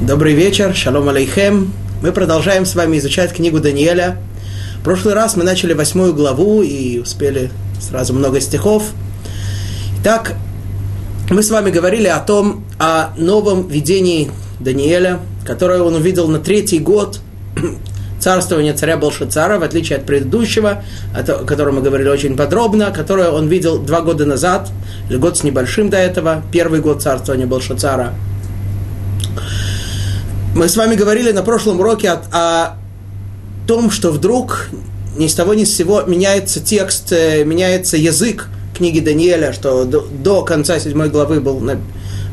Добрый вечер, шалом алейхем. Мы продолжаем с вами изучать книгу Даниэля. В прошлый раз мы начали восьмую главу и успели сразу много стихов. Итак, мы с вами говорили о том, о новом видении Даниэля, которое он увидел на третий год царствования царя Балшицара, в отличие от предыдущего, о котором мы говорили очень подробно, которое он видел два года назад, или год с небольшим до этого, первый год царствования Балшицара – мы с вами говорили на прошлом уроке о, о том, что вдруг ни с того ни с сего меняется текст, э, меняется язык книги Даниэля, что до, до конца седьмой главы был,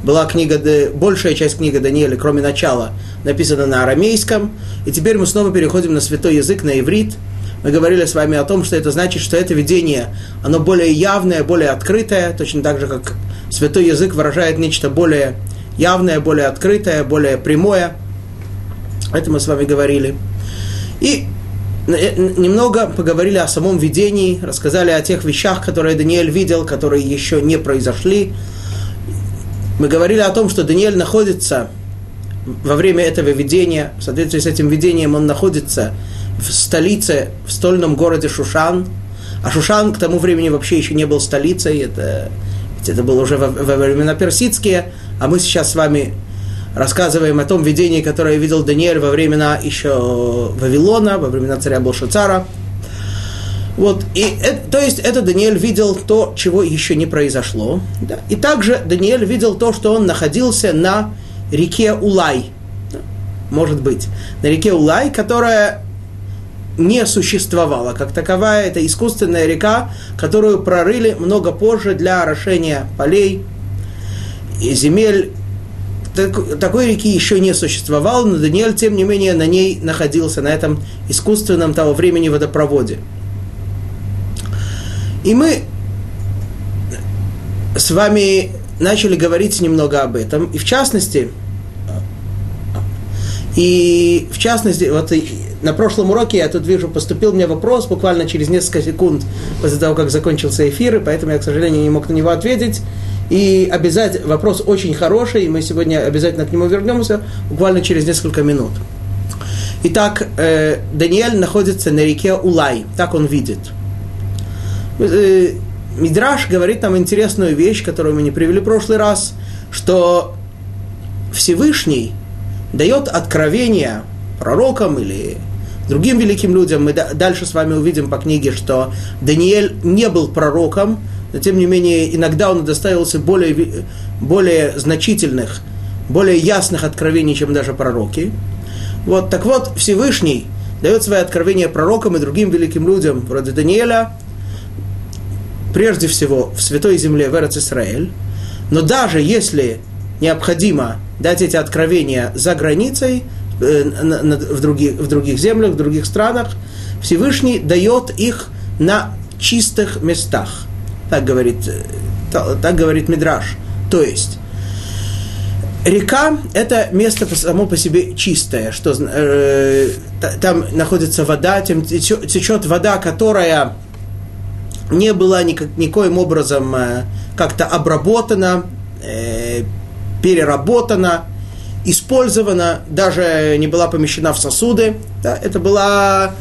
была книга, большая часть книги Даниэля, кроме начала, написана на арамейском. И теперь мы снова переходим на святой язык, на иврит. Мы говорили с вами о том, что это значит, что это видение, оно более явное, более открытое, точно так же, как святой язык выражает нечто более явное, более открытое, более прямое – это мы с вами говорили. И э, немного поговорили о самом видении, рассказали о тех вещах, которые Даниэль видел, которые еще не произошли. Мы говорили о том, что Даниэль находится во время этого видения, в соответствии с этим видением он находится в столице, в стольном городе Шушан. А Шушан к тому времени вообще еще не был столицей, это, это было уже во, во времена персидские, а мы сейчас с вами рассказываем о том видении, которое видел Даниэль во времена еще Вавилона, во времена царя Болшацара. Вот, и это, то есть это Даниэль видел то, чего еще не произошло. Да. И также Даниэль видел то, что он находился на реке Улай. Да, может быть, на реке Улай, которая не существовала как таковая. Это искусственная река, которую прорыли много позже для орошения полей и земель так, такой реки еще не существовало, но Даниэль, тем не менее, на ней находился, на этом искусственном того времени водопроводе. И мы с вами начали говорить немного об этом. И в частности, и в частности, вот на прошлом уроке я тут вижу, поступил мне вопрос буквально через несколько секунд после того, как закончился эфир, и поэтому я, к сожалению, не мог на него ответить. И обязательно, вопрос очень хороший, и мы сегодня обязательно к нему вернемся, буквально через несколько минут. Итак, э, Даниэль находится на реке Улай, так он видит. Э, Мидраш говорит нам интересную вещь, которую мы не привели в прошлый раз, что Всевышний дает откровение пророкам или другим великим людям. Мы дальше с вами увидим по книге, что Даниэль не был пророком, но тем не менее иногда он удостаивался более, более значительных, более ясных откровений, чем даже пророки. Вот, так вот, Всевышний дает свои откровения пророкам и другим великим людям, вроде Даниэля, прежде всего в Святой Земле, в Эрец Исраэль. Но даже если необходимо дать эти откровения за границей, э, в, других, в других землях, в других странах, Всевышний дает их на чистых местах так говорит, так говорит Мидраш. То есть, река – это место само по себе чистое, что э, там находится вода, там течет вода, которая не была никак, никоим образом э, как-то обработана, э, переработана, использована, даже не была помещена в сосуды. Да, это была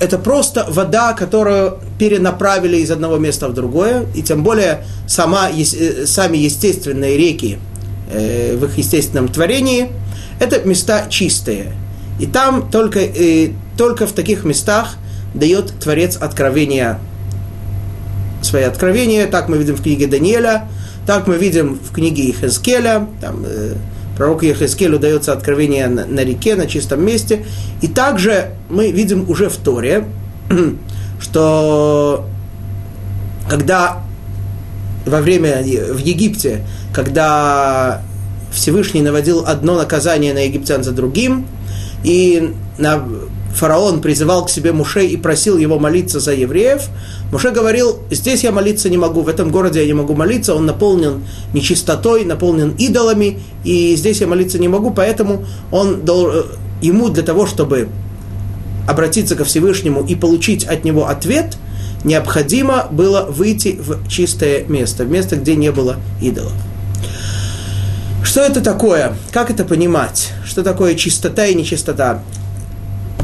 это просто вода, которую перенаправили из одного места в другое, и тем более сама, э, сами естественные реки э, в их естественном творении, это места чистые. И там только, э, только в таких местах дает Творец откровения, свои откровения, так мы видим в книге Даниэля, так мы видим в книге Ихескеля, там, пророку Ехескелю дается откровение на, на реке, на чистом месте. И также мы видим уже в Торе, что когда во время в Египте, когда Всевышний наводил одно наказание на египтян за другим, и на фараон призывал к себе Муше и просил его молиться за евреев, Муше говорил, здесь я молиться не могу, в этом городе я не могу молиться, он наполнен нечистотой, наполнен идолами, и здесь я молиться не могу, поэтому он э, ему для того, чтобы обратиться ко Всевышнему и получить от него ответ, необходимо было выйти в чистое место, в место, где не было идолов. Что это такое? Как это понимать? Что такое чистота и нечистота?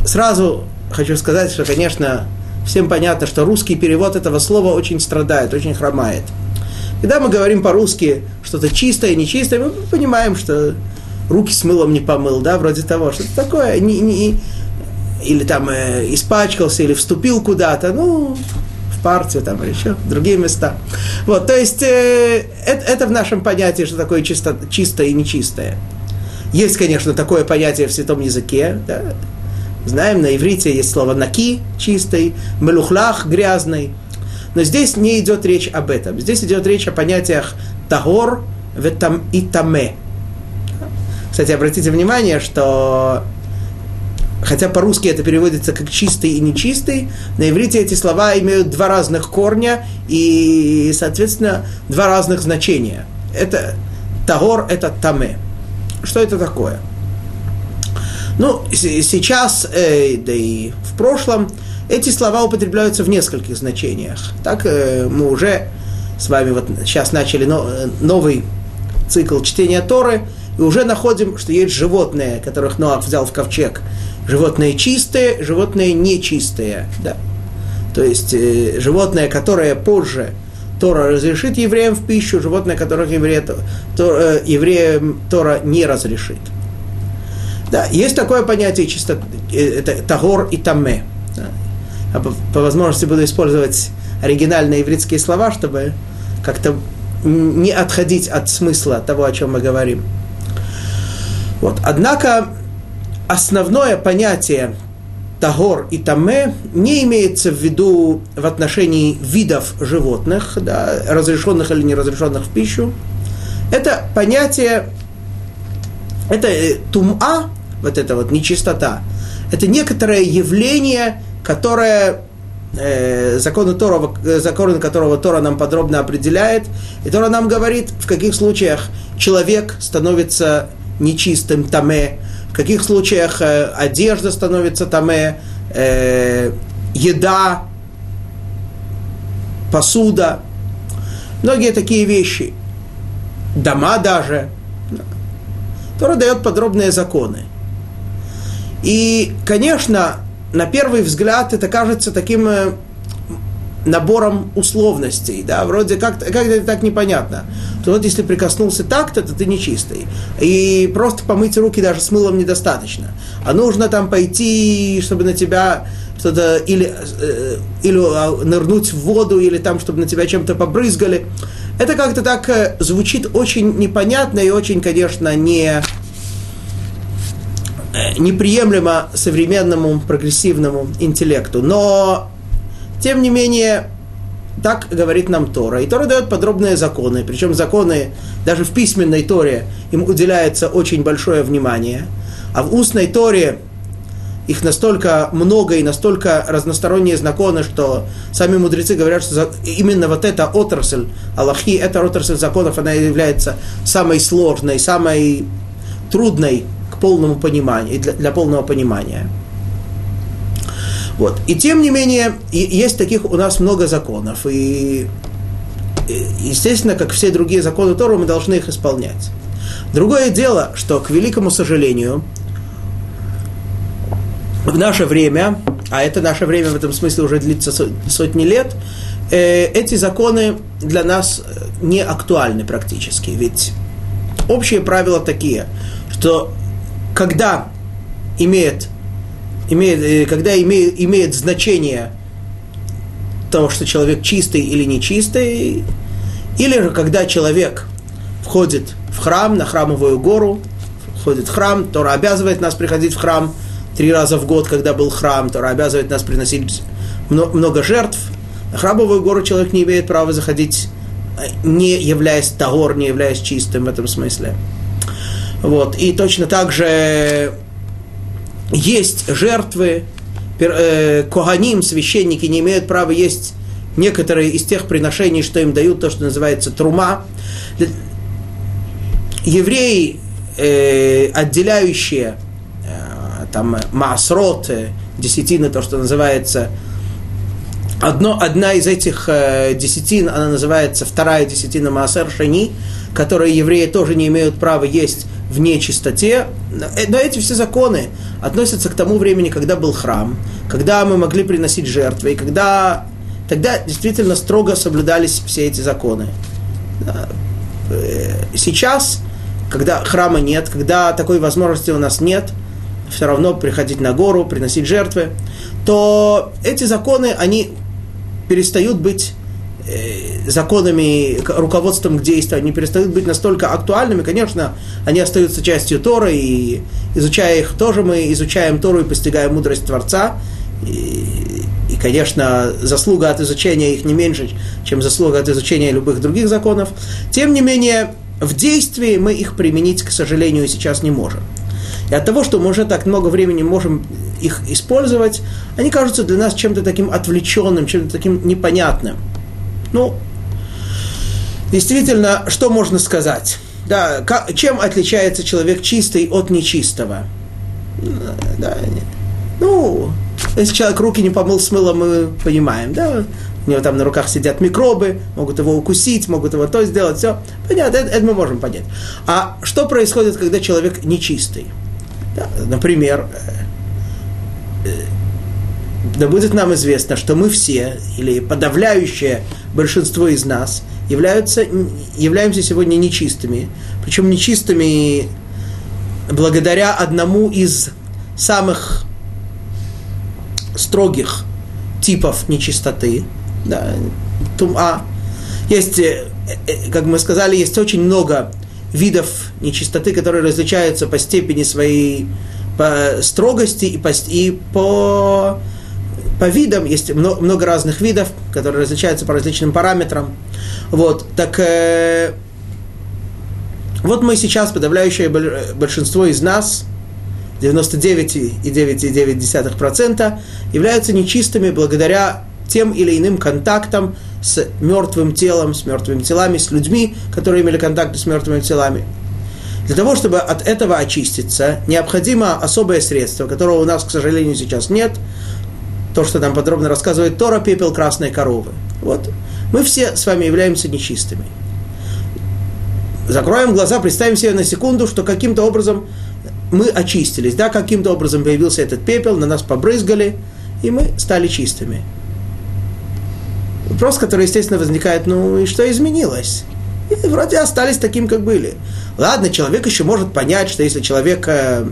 Сразу хочу сказать, что, конечно, всем понятно, что русский перевод этого слова очень страдает, очень хромает. Когда мы говорим по-русски что-то чистое, нечистое, мы понимаем, что руки с мылом не помыл, да, вроде того, что-то такое, не, не, или там э, испачкался, или вступил куда-то, ну, в партию там, или еще в другие места. Вот, то есть, э, это, это в нашем понятии, что такое чисто, чистое и нечистое. Есть, конечно, такое понятие в святом языке, да, Знаем, на иврите есть слово наки, чистый, мелухлах, грязный. Но здесь не идет речь об этом. Здесь идет речь о понятиях тагор и таме. Кстати, обратите внимание, что хотя по-русски это переводится как чистый и нечистый, на иврите эти слова имеют два разных корня и, соответственно, два разных значения. Это тагор, это таме. Что это такое? Ну, сейчас, э, да и в прошлом, эти слова употребляются в нескольких значениях. Так э, мы уже с вами вот сейчас начали но, э, новый цикл чтения Торы, и уже находим, что есть животные, которых Ноах взял в ковчег. Животные чистые, животные нечистые. Да. То есть э, животные, которые позже Тора разрешит евреям в пищу, животные, которых еврея, то, э, евреям Тора не разрешит. Да, есть такое понятие чистоты, э, это тагор и тамме. Да. А по, по возможности буду использовать оригинальные ивритские слова, чтобы как-то не отходить от смысла того, о чем мы говорим. Вот. Однако основное понятие тагор и тамме не имеется в виду в отношении видов животных, да, разрешенных или неразрешенных в пищу. Это понятие, это э, тума, вот эта вот нечистота, это некоторое явление, которое э, законы, Тора, законы которого Тора нам подробно определяет, и Тора нам говорит, в каких случаях человек становится нечистым, таме, в каких случаях э, одежда становится таме, э, еда, посуда, многие такие вещи, дома даже. Тора дает подробные законы. И, конечно, на первый взгляд это кажется таким э, набором условностей, да, вроде как, как это так непонятно. То вот если прикоснулся так-то, то ты нечистый. И просто помыть руки даже с мылом недостаточно. А нужно там пойти, чтобы на тебя что-то или, э, или а, нырнуть в воду, или там, чтобы на тебя чем-то побрызгали. Это как-то так э, звучит очень непонятно и очень, конечно, не неприемлемо современному прогрессивному интеллекту. Но, тем не менее, так говорит нам Тора. И Тора дает подробные законы, причем законы даже в письменной Торе им уделяется очень большое внимание, а в устной Торе их настолько много и настолько разносторонние законы, что сами мудрецы говорят, что именно вот эта отрасль Аллахи, эта отрасль законов, она является самой сложной, самой трудной полному пониманию, для, для полного понимания. Вот. И тем не менее, есть таких у нас много законов. И, естественно, как все другие законы Торы, мы должны их исполнять. Другое дело, что, к великому сожалению, в наше время, а это наше время в этом смысле уже длится сотни лет, э, эти законы для нас не актуальны практически. Ведь общие правила такие, что когда имеет, имеет, э, когда имеет, имеет значение того, что человек чистый или нечистый, или же когда человек входит в храм, на храмовую гору, входит в храм, Тора обязывает нас приходить в храм три раза в год, когда был храм, Тора обязывает нас приносить много жертв. На храмовую гору человек не имеет права заходить, э, не являясь тагор, не являясь чистым в этом смысле. Вот. И точно так же есть жертвы, э, коганим, священники не имеют права есть некоторые из тех приношений, что им дают, то, что называется трума. Евреи, э, отделяющие э, там маасрот, десятины, то, что называется Одно, одна из этих десятин, она называется вторая десятина Маасер Шани, которые евреи тоже не имеют права есть в нечистоте. Но эти все законы относятся к тому времени, когда был храм, когда мы могли приносить жертвы, и когда тогда действительно строго соблюдались все эти законы. Э, сейчас, когда храма нет, когда такой возможности у нас нет, все равно приходить на гору, приносить жертвы, то эти законы, они перестают быть э, законами, руководством к действию, они перестают быть настолько актуальными. Конечно, они остаются частью Торы, и изучая их тоже мы изучаем Тору и постигаем мудрость Творца. И, и, конечно, заслуга от изучения их не меньше, чем заслуга от изучения любых других законов. Тем не менее, в действии мы их применить, к сожалению, сейчас не можем. И от того, что мы уже так много времени можем их использовать, они кажутся для нас чем-то таким отвлеченным, чем-то таким непонятным. Ну, действительно, что можно сказать? Да, как, чем отличается человек чистый от нечистого? Да, ну, если человек руки не помыл с мылом, мы понимаем, да, у него там на руках сидят микробы, могут его укусить, могут его то сделать, все. Понятно, это, это мы можем понять. А что происходит, когда человек нечистый? Да, например, э, э, да будет нам известно, что мы все, или подавляющее большинство из нас, являются, являемся сегодня нечистыми. Причем нечистыми благодаря одному из самых строгих типов нечистоты, да, тума. Есть, э, как мы сказали, есть очень много видов нечистоты, которые различаются по степени своей по строгости и по, и по, по видам. Есть много, разных видов, которые различаются по различным параметрам. Вот, так э, вот мы сейчас, подавляющее большинство из нас, 99,9% являются нечистыми благодаря тем или иным контактам с мертвым телом, с мертвыми телами, с людьми, которые имели контакты с мертвыми телами. Для того, чтобы от этого очиститься, необходимо особое средство, которого у нас, к сожалению, сейчас нет. То, что нам подробно рассказывает Тора, пепел красной коровы. Вот. Мы все с вами являемся нечистыми. Закроем глаза, представим себе на секунду, что каким-то образом мы очистились, да, каким-то образом появился этот пепел, на нас побрызгали, и мы стали чистыми. Вопрос, который, естественно, возникает, ну и что изменилось? И вроде остались таким, как были. Ладно, человек еще может понять, что если человек э,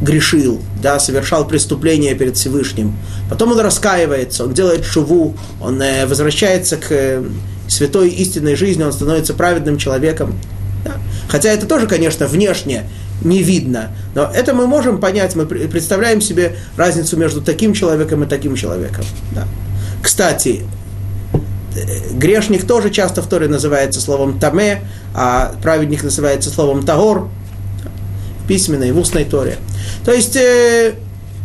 грешил, да, совершал преступление перед Всевышним, потом он раскаивается, он делает шуву, он э, возвращается к э, святой истинной жизни, он становится праведным человеком. Да. Хотя это тоже, конечно, внешне не видно, но это мы можем понять, мы представляем себе разницу между таким человеком и таким человеком. Да. Кстати, грешник тоже часто в Торе называется словом таме, а праведник называется словом тагор письменной, в устной Торе. То есть э,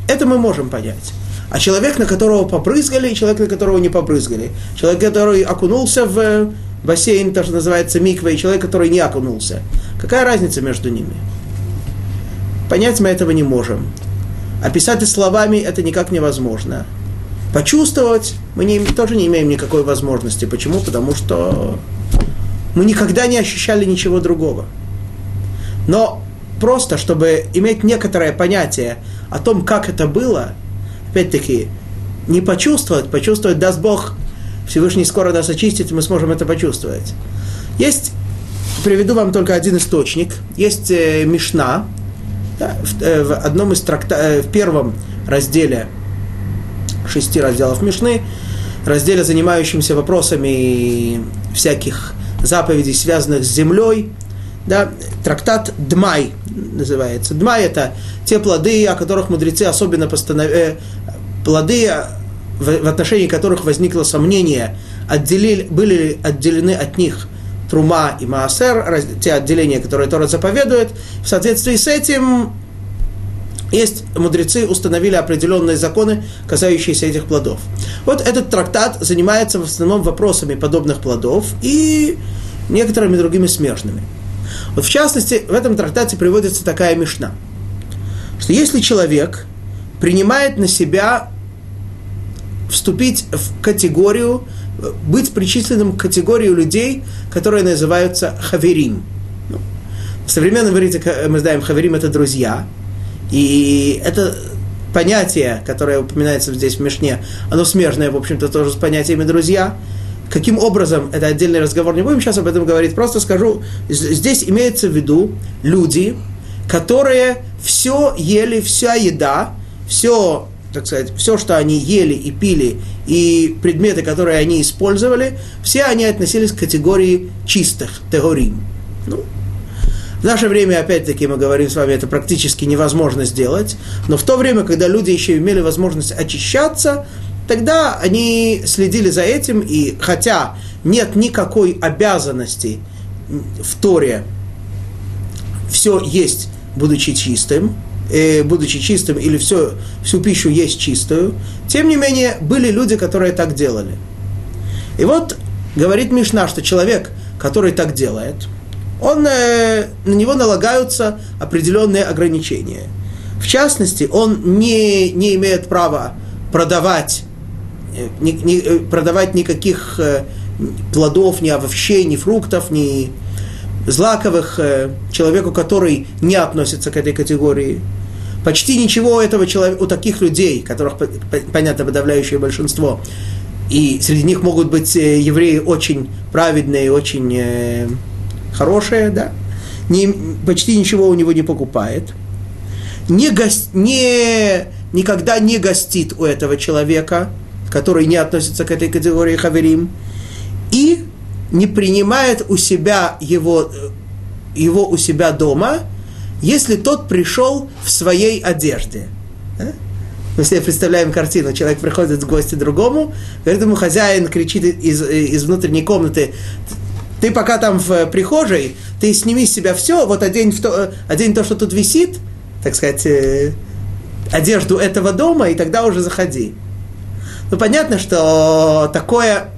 это мы можем понять. А человек, на которого попрызгали, и человек, на которого не попрызгали. Человек, который окунулся в бассейн, то, что называется миква, и человек, который не окунулся. Какая разница между ними? Понять мы этого не можем. Описать словами это никак невозможно. Почувствовать мы не, тоже не имеем никакой возможности. Почему? Потому что мы никогда не ощущали ничего другого. Но просто, чтобы иметь некоторое понятие о том, как это было, опять-таки, не почувствовать, почувствовать, даст Бог, Всевышний скоро нас очистит, и мы сможем это почувствовать. Есть, приведу вам только один источник, есть э, Мишна, да, в, э, в одном из тракта, э, в первом разделе шести разделов Мишны, разделе, занимающемся вопросами всяких заповедей, связанных с землей, да, трактат Дмай называется. Дмай – это те плоды, о которых мудрецы особенно постановили, э, плоды, в, отношении которых возникло сомнение, отделили, были ли отделены от них Трума и Маасер, те отделения, которые Тора заповедует. В соответствии с этим есть мудрецы установили определенные законы, касающиеся этих плодов. Вот этот трактат занимается в основном вопросами подобных плодов и некоторыми другими смежными. Вот в частности, в этом трактате приводится такая мешна, что если человек принимает на себя вступить в категорию, быть причисленным к категории людей, которые называются хаверим. Ну, в современном иврите мы знаем, хаверим – это друзья. И это понятие, которое упоминается здесь в Мишне, оно смежное, в общем-то, тоже с понятиями «друзья». Каким образом, это отдельный разговор, не будем сейчас об этом говорить, просто скажу, здесь имеется в виду люди, которые все ели, вся еда, все, так сказать, все, что они ели и пили, и предметы, которые они использовали, все они относились к категории чистых, тегорим. Ну, в наше время, опять-таки, мы говорим с вами, это практически невозможно сделать, но в то время, когда люди еще имели возможность очищаться, тогда они следили за этим, и хотя нет никакой обязанности в Торе все есть, будучи чистым, э, будучи чистым, или все, всю пищу есть чистую, тем не менее, были люди, которые так делали. И вот говорит Мишна, что человек, который так делает, он, э, на него налагаются определенные ограничения. В частности, он не, не имеет права продавать не, не, э, продавать никаких э, плодов, ни овощей, ни фруктов, ни злаковых э, человеку, который не относится к этой категории. Почти ничего этого человека, у таких людей, которых, понятно, подавляющее большинство, и среди них могут быть евреи очень праведные, очень э, хорошие, да, не, почти ничего у него не покупает, не, гост, не, никогда не гостит у этого человека, который не относится к этой категории хаверим, и не принимает у себя его, его у себя дома, если тот пришел в своей одежде. Мы себе представляем картину. Человек приходит в гости другому, говорит ему, хозяин кричит из, из внутренней комнаты, ты пока там в прихожей, ты сними с себя все, вот одень, в то, одень то, что тут висит, так сказать, э, одежду этого дома, и тогда уже заходи. Ну, понятно, что такое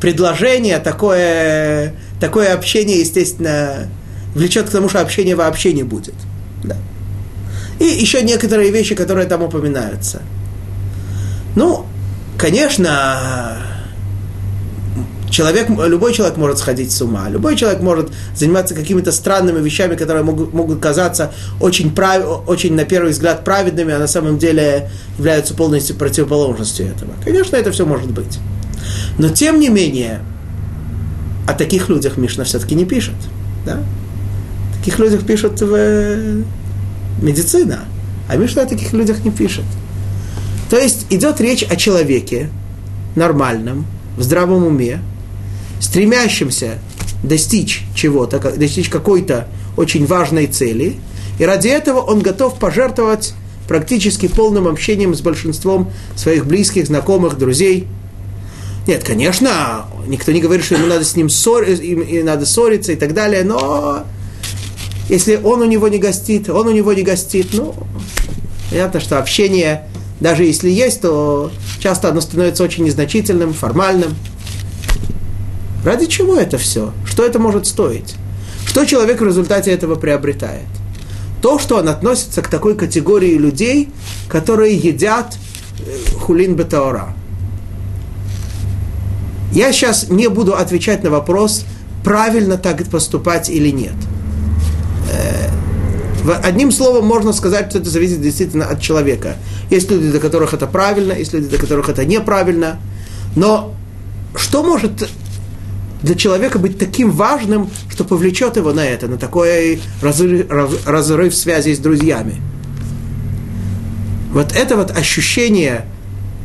предложение, такое, такое общение, естественно, влечет к тому, что общения вообще не будет. Да. И еще некоторые вещи, которые там упоминаются. Ну, конечно, человек, любой человек может сходить с ума, любой человек может заниматься какими-то странными вещами, которые могут, могут казаться очень, прав, очень, на первый взгляд, праведными, а на самом деле являются полностью противоположностью этого. Конечно, это все может быть. Но, тем не менее, о таких людях Мишна все-таки не пишет. Да? О таких людях пишет в э, медицина, а Мишна о таких людях не пишет. То есть идет речь о человеке нормальном, в здравом уме, стремящимся достичь чего-то, достичь какой-то очень важной цели, и ради этого он готов пожертвовать практически полным общением с большинством своих близких, знакомых, друзей. Нет, конечно, никто не говорит, что ему надо с ним ссориться, и надо ссориться и так далее, но если он у него не гостит, он у него не гостит, ну, понятно, что общение, даже если есть, то часто оно становится очень незначительным, формальным. Ради чего это все? Что это может стоить? Что человек в результате этого приобретает? То, что он относится к такой категории людей, которые едят э, хулин бетаора. Я сейчас не буду отвечать на вопрос, правильно так поступать или нет. Э, одним словом можно сказать, что это зависит действительно от человека. Есть люди, для которых это правильно, есть люди, для которых это неправильно. Но что может для человека быть таким важным, что повлечет его на это, на такой разрыв, разрыв связи с друзьями. Вот это вот ощущение,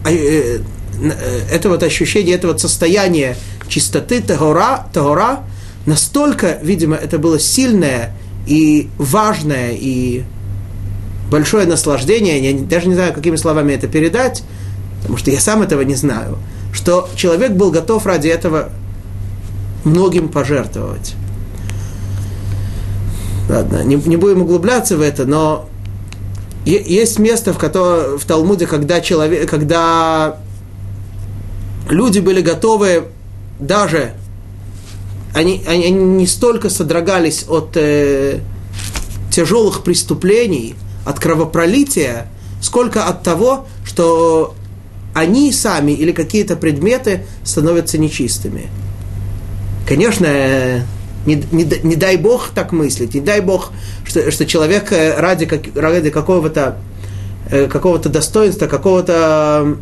э, э, это вот ощущение, это вот состояние чистоты Тагора, Тагора, настолько, видимо, это было сильное и важное, и большое наслаждение, я даже не знаю, какими словами это передать, потому что я сам этого не знаю, что человек был готов ради этого многим пожертвовать. Ладно, не, не будем углубляться в это, но есть место в, котором, в Талмуде, когда, человек, когда люди были готовы даже, они, они, они не столько содрогались от э, тяжелых преступлений, от кровопролития, сколько от того, что они сами или какие-то предметы становятся нечистыми. Конечно, не, не, не дай Бог так мыслить, не дай Бог, что, что человек э, ради, как, ради какого-то э, какого-то достоинства, какого-то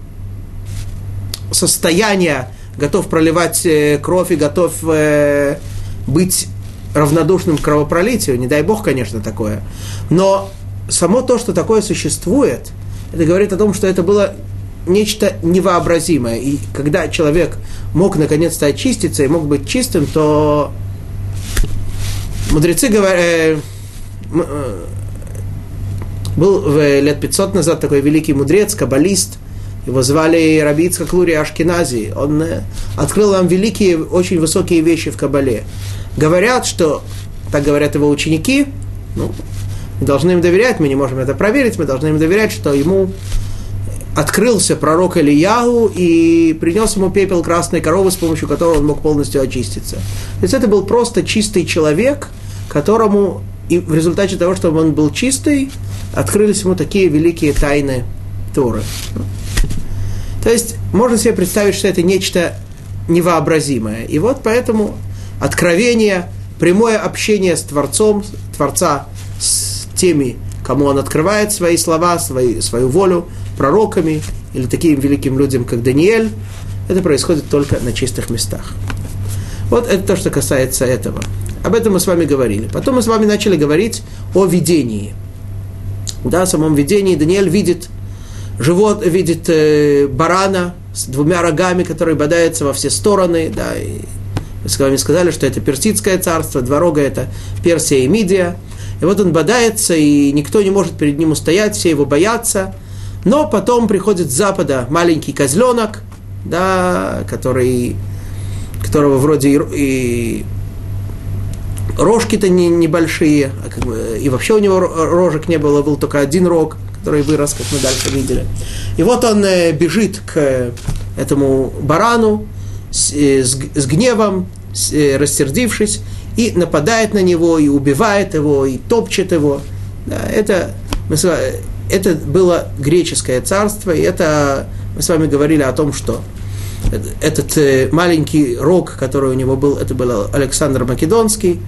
состояния готов проливать э, кровь и готов быть равнодушным к кровопролитию. Не дай Бог, конечно, такое. Но само то, что такое существует, это говорит о том, что это было нечто невообразимое. И когда человек мог наконец-то очиститься и мог быть чистым, то мудрецы говорят, э, э, был в лет 500 назад такой великий мудрец, каббалист, его звали Рабицка Клури Ашкенази. Он э, открыл нам великие, очень высокие вещи в Кабале. Говорят, что, так говорят его ученики, ну, мы должны им доверять, мы не можем это проверить, мы должны им доверять, что ему открылся пророк Ильяу и принес ему пепел красной коровы, с помощью которого он мог полностью очиститься. То есть это был просто чистый человек, которому и в результате того, что он был чистый, открылись ему такие великие тайны Торы. То есть можно себе представить, что это нечто невообразимое. И вот поэтому откровение, прямое общение с Творцом, Творца с теми, кому он открывает свои слова, свои, свою волю, пророками или таким великим людям, как Даниэль, это происходит только на чистых местах. Вот это то, что касается этого. Об этом мы с вами говорили. Потом мы с вами начали говорить о видении. Да, в самом видении Даниэль видит живот, видит э, барана с двумя рогами, который бодается во все стороны. Да, и мы с вами сказали, что это персидское царство, два рога это Персия и Мидия. И вот он бодается, и никто не может перед ним устоять, все его боятся. Но потом приходит с запада маленький козленок, да, который, которого вроде и, и рожки-то не, небольшие, а как бы, и вообще у него рожек не было, был только один рог, который вырос, как мы дальше видели. И вот он э, бежит к этому барану с, э, с, с гневом, с, э, рассердившись, и нападает на него, и убивает его, и топчет его. Да, это мы с вами, это было греческое царство, и это мы с вами говорили о том, что этот э, маленький рог, который у него был, это был Александр Македонский.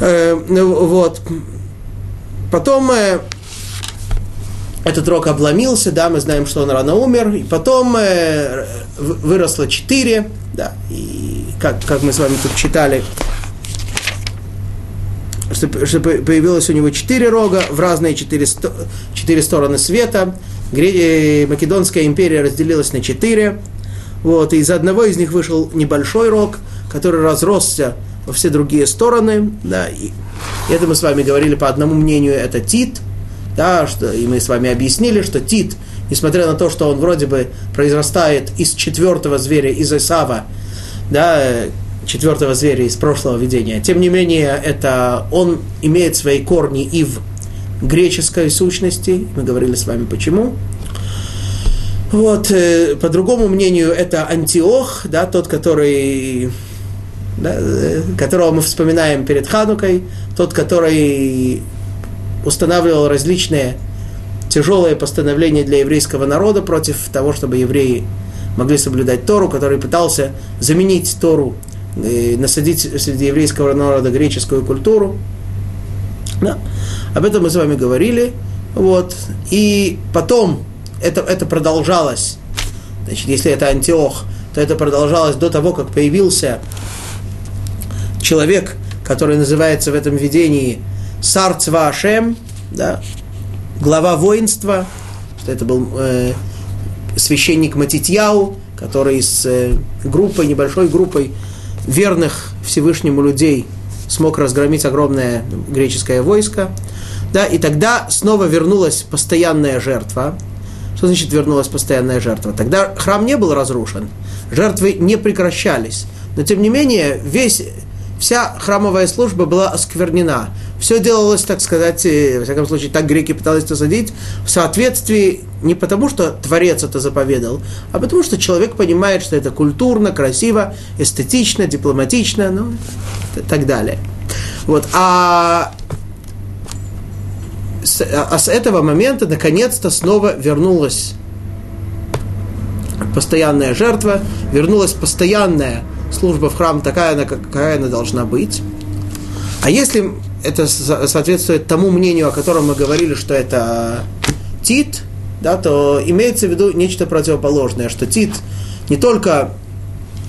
Э, ну, вот. Потом э, этот рог обломился, да, мы знаем, что он рано умер, и потом выросло четыре, да, и как, как мы с вами тут читали, что, что появилось у него четыре рога в разные четыре, четыре стороны света. Э, Македонская империя разделилась на четыре. Вот, и из одного из них вышел небольшой рог, который разросся во все другие стороны. Да, и это мы с вами говорили по одному мнению, это Тит. Да, что, и мы с вами объяснили, что Тит, несмотря на то, что он вроде бы произрастает из четвертого зверя, из Исава, да, четвертого зверя из прошлого видения. Тем не менее, это, он имеет свои корни и в греческой сущности. Мы говорили с вами почему. Вот, э, по другому мнению, это Антиох, да, тот, который, да, э, которого мы вспоминаем перед Ханукой, тот, который устанавливал различные тяжелые постановления для еврейского народа против того, чтобы евреи могли соблюдать Тору, который пытался заменить Тору насадить среди еврейского народа греческую культуру. Да. Об этом мы с вами говорили. Вот. И потом это, это продолжалось. Значит, если это Антиох, то это продолжалось до того, как появился человек, который называется в этом видении Сар Цваашем, да, глава воинства, это был э, священник Матитьяу, который с э, группой, небольшой группой верных Всевышнему людей смог разгромить огромное греческое войско. Да, и тогда снова вернулась постоянная жертва. Что значит вернулась постоянная жертва? Тогда храм не был разрушен, жертвы не прекращались. Но тем не менее, весь, вся храмовая служба была осквернена. Все делалось, так сказать, э, во всяком случае, так греки пытались засадить, в соответствии не потому, что Творец это заповедал, а потому, что человек понимает, что это культурно, красиво, эстетично, дипломатично, ну, и так далее. Вот. А с, а с этого момента наконец-то снова вернулась постоянная жертва, вернулась постоянная служба в храм такая, какая она должна быть. А если это соответствует тому мнению, о котором мы говорили, что это Тит, да, то имеется в виду нечто противоположное, что Тит не только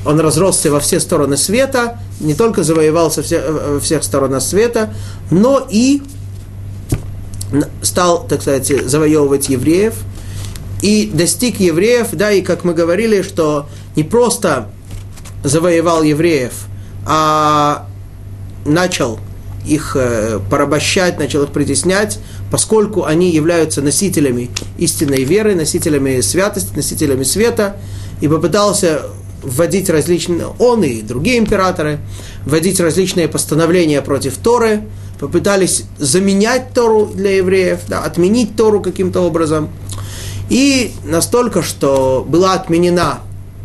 он разросся во все стороны света, не только завоевал со всех, э, всех сторон света, но и стал, так сказать, завоевывать евреев, и достиг евреев, да, и как мы говорили, что не просто завоевал евреев, а начал их э, порабощать, начал их притеснять, поскольку они являются носителями истинной веры, носителями святости, носителями света, и попытался вводить различные, он и другие императоры, вводить различные постановления против Торы, попытались заменять Тору для евреев, да, отменить Тору каким-то образом. И настолько, что была отменена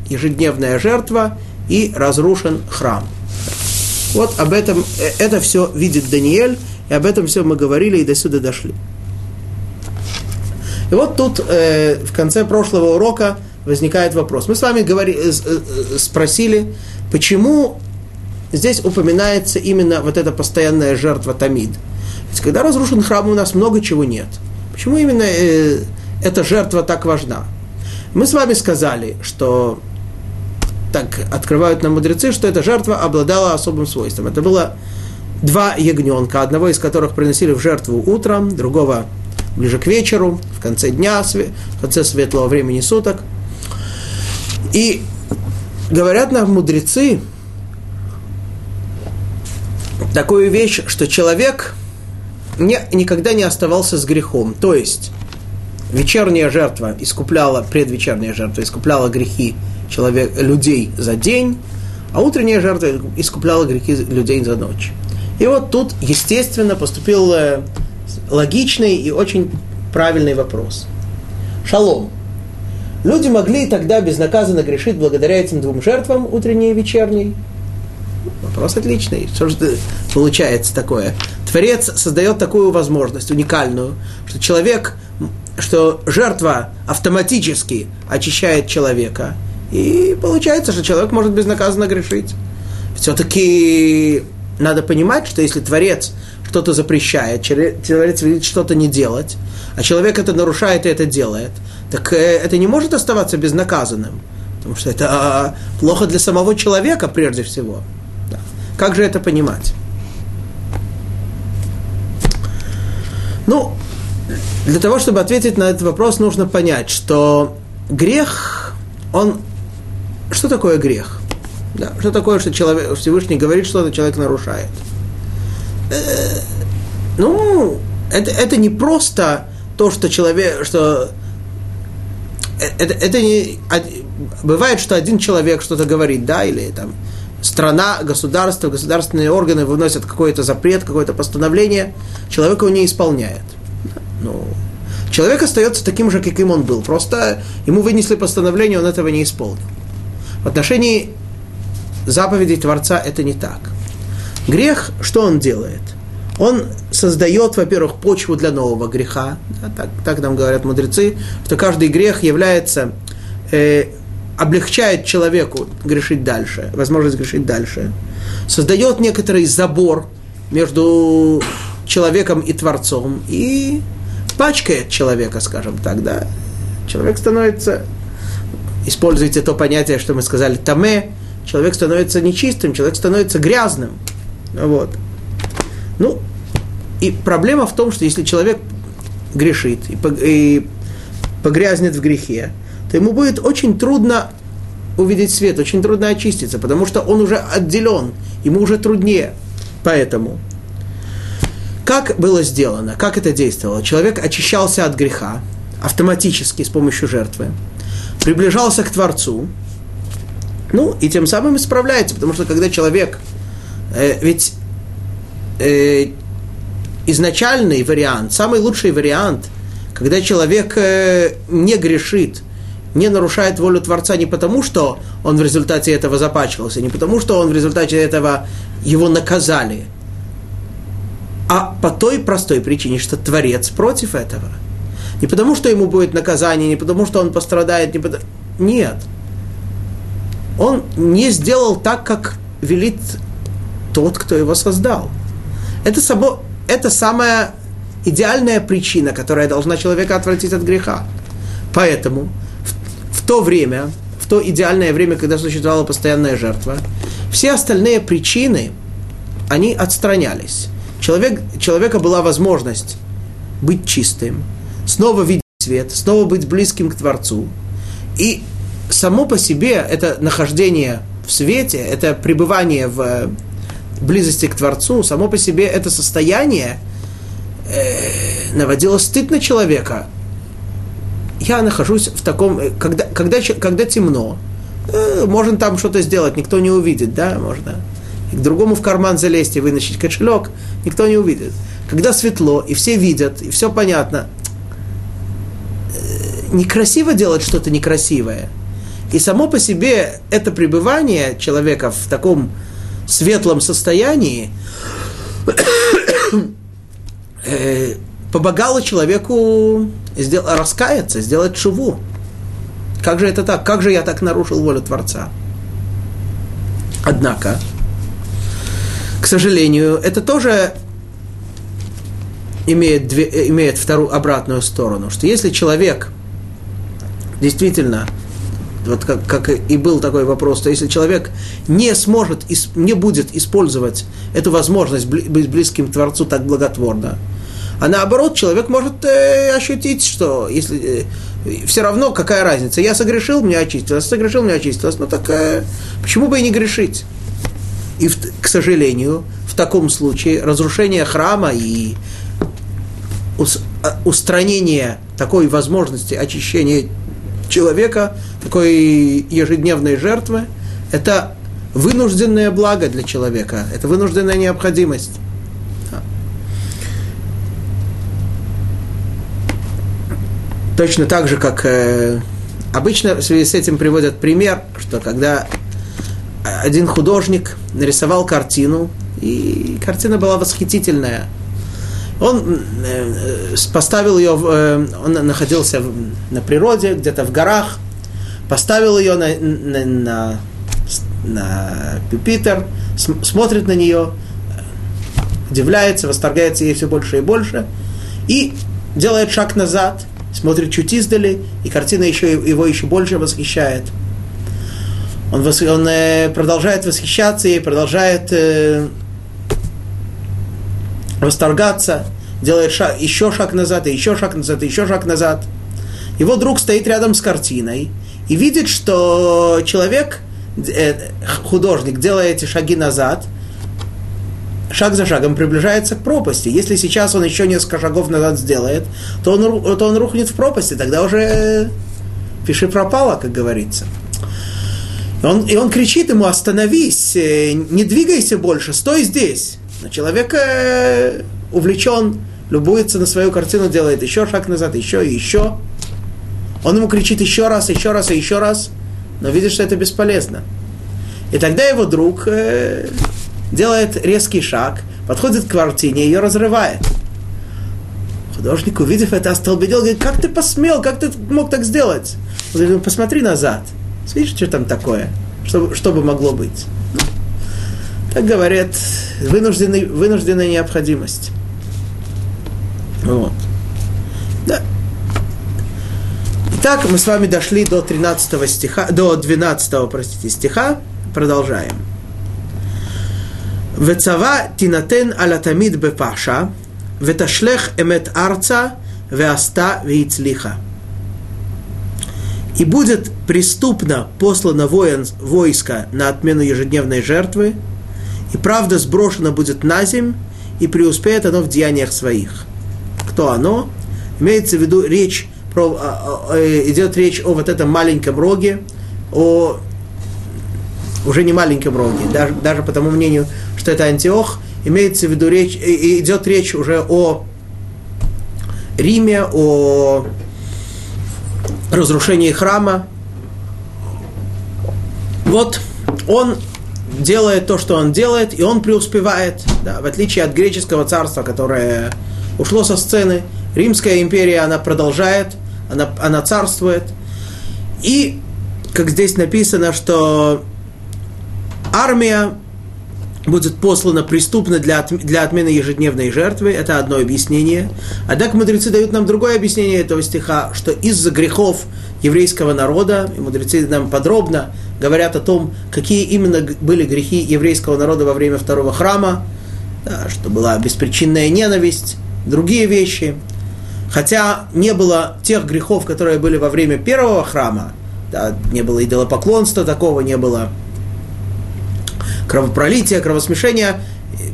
ежедневная жертва и разрушен храм. Вот об этом, э, это все видит Даниэль, и об этом все мы говорили и до сюда дошли. И вот тут э, в конце прошлого урока возникает вопрос. Мы с вами говори, э, э, спросили, почему здесь упоминается именно вот эта постоянная жертва Тамид. Ведь когда разрушен храм, у нас много чего нет. Почему именно э, эта жертва так важна? Мы с вами сказали, что так открывают нам мудрецы, что эта жертва обладала особым свойством. Это было два ягненка, одного из которых приносили в жертву утром, другого ближе к вечеру, в конце дня, в конце светлого времени суток. И говорят нам мудрецы, такую вещь, что человек не, никогда не оставался с грехом. То есть вечерняя жертва искупляла, предвечерняя жертва искупляла грехи человек, людей за день, а утренняя жертва искупляла грехи людей за ночь. И вот тут, естественно, поступил э, логичный и очень правильный вопрос. Шалом. Люди могли тогда безнаказанно грешить благодаря этим двум жертвам, утренней и вечерней? Вопрос отличный. Что же получается такое? Творец создает такую возможность, уникальную, что человек, что жертва автоматически очищает человека. И получается, что человек может безнаказанно грешить. Все-таки надо понимать, что если Творец что-то запрещает, Творец велит что-то не делать, а человек это нарушает и это делает, так э, это не может оставаться безнаказанным. Потому что это а, плохо для самого человека прежде всего. Как же это понимать? Ну, для того, чтобы ответить на этот вопрос, нужно понять, что грех, он... Что такое грех? Да, что такое, что человек, Всевышний говорит, что-то человек нарушает? Э, ну, это, это не просто то, что человек, что э, это, это не бывает, что один человек что-то говорит, да, или там страна, государство, государственные органы выносят какой-то запрет, какое-то постановление, человек его не исполняет. Ну, человек остается таким же, каким он был. Просто ему вынесли постановление, он этого не исполнил. В отношении заповедей Творца это не так. Грех, что он делает? Он создает, во-первых, почву для нового греха. Да, так, так нам говорят мудрецы, что каждый грех является э, облегчает человеку грешить дальше, возможность грешить дальше, создает некоторый забор между человеком и Творцом и пачкает человека, скажем так, да. Человек становится, используйте то понятие, что мы сказали, таме, человек становится нечистым, человек становится грязным. Вот. Ну, и проблема в том, что если человек грешит и погрязнет в грехе, то ему будет очень трудно увидеть свет, очень трудно очиститься, потому что он уже отделен, ему уже труднее. Поэтому, как было сделано, как это действовало? Человек очищался от греха автоматически с помощью жертвы, приближался к Творцу, ну и тем самым исправляется, потому что когда человек, э, ведь э, изначальный вариант, самый лучший вариант, когда человек э, не грешит – не нарушает волю Творца не потому, что он в результате этого запачкался, не потому, что он в результате этого его наказали, а по той простой причине, что Творец против этого. Не потому, что ему будет наказание, не потому, что он пострадает, не потому... нет. Он не сделал так, как велит тот, кто его создал. Это, само, это самая идеальная причина, которая должна человека отвратить от греха. Поэтому в, в то время, в то идеальное время, когда существовала постоянная жертва, все остальные причины, они отстранялись. Человек, человека была возможность быть чистым, снова видеть свет, снова быть близким к Творцу. И само по себе это нахождение в свете, это пребывание в близости к Творцу, само по себе это состояние э, наводило стыд на человека. Я нахожусь в таком, э, когда, когда, когда темно, э, можно там что-то сделать, никто не увидит, да, можно к другому в карман залезть и выносить кошелек, никто не увидит. Когда светло, и все видят, и все понятно, э, некрасиво делать что-то некрасивое. И само по себе это пребывание человека в таком светлом состоянии э, помогало человеку раскаяться, сделать шуву. Как же это так? Как же я так нарушил волю Творца? Однако, к сожалению, это тоже имеет, две, имеет вторую обратную сторону, что если человек действительно вот как, как и был такой вопрос, то если человек не сможет, не будет использовать эту возможность быть близким к Творцу так благотворно, а наоборот, человек может э, ощутить, что если э, все равно какая разница, я согрешил, меня очистилось, согрешил, меня очистилось, ну так э, почему бы и не грешить? И, в, к сожалению, в таком случае разрушение храма и устранение такой возможности очищения человека, такой ежедневной жертвы, это вынужденное благо для человека, это вынужденная необходимость. Точно так же, как э, обычно в связи с этим приводят пример, что когда один художник нарисовал картину, и картина была восхитительная – он э, поставил ее, э, он находился на природе, где-то в горах, поставил ее на, на, на, на пюпитер, смотрит на нее, удивляется, восторгается ей все больше и больше, и делает шаг назад, смотрит чуть издали, и картина еще, его еще больше восхищает. Он, он э, продолжает восхищаться ей, продолжает восторгаться, делает шаг, еще шаг назад, и еще шаг назад, и еще шаг назад. Его друг стоит рядом с картиной и видит, что человек, э, художник, делая эти шаги назад, шаг за шагом приближается к пропасти. Если сейчас он еще несколько шагов назад сделает, то он, то он рухнет в пропасти, тогда уже пиши пропало, как говорится. И он, и он кричит ему, остановись, э, не двигайся больше, стой здесь. Но человек э, увлечен, любуется на свою картину, делает еще шаг назад, еще и еще. Он ему кричит еще раз, еще раз и еще раз, но видит, что это бесполезно. И тогда его друг э, делает резкий шаг, подходит к картине, ее разрывает. Художник, увидев это, остолбедел, говорит, как ты посмел, как ты мог так сделать? Он говорит, ну посмотри назад, видишь, что там такое, что, что бы могло быть. Так говорят, вынужденный, вынужденная необходимость. Вот. Да. Итак, мы с вами дошли до 13 стиха, до 12, простите, стиха. Продолжаем. Вецава тинатен алатамид бепаша, веташлех эмет арца, веаста веицлиха. И будет преступно послано воин, войско на отмену ежедневной жертвы – и правда сброшена будет на земь, и преуспеет оно в деяниях своих. Кто оно? Имеется в виду речь про, а, а, э, идет речь о вот этом маленьком роге, о уже не маленьком роге, даже, даже по тому мнению, что это Антиох, имеется в виду речь, идет речь уже о Риме, о разрушении храма. Вот он делает то, что он делает, и он преуспевает, да, в отличие от греческого царства, которое ушло со сцены. Римская империя, она продолжает, она, она царствует. И как здесь написано, что армия будет послана преступно для, для отмены ежедневной жертвы. Это одно объяснение. Однако мудрецы дают нам другое объяснение этого стиха, что из-за грехов еврейского народа, и мудрецы нам подробно говорят о том, какие именно были грехи еврейского народа во время второго храма, да, что была беспричинная ненависть, другие вещи. Хотя не было тех грехов, которые были во время первого храма, да, не было идолопоклонства такого, не было кровопролития, кровосмешения,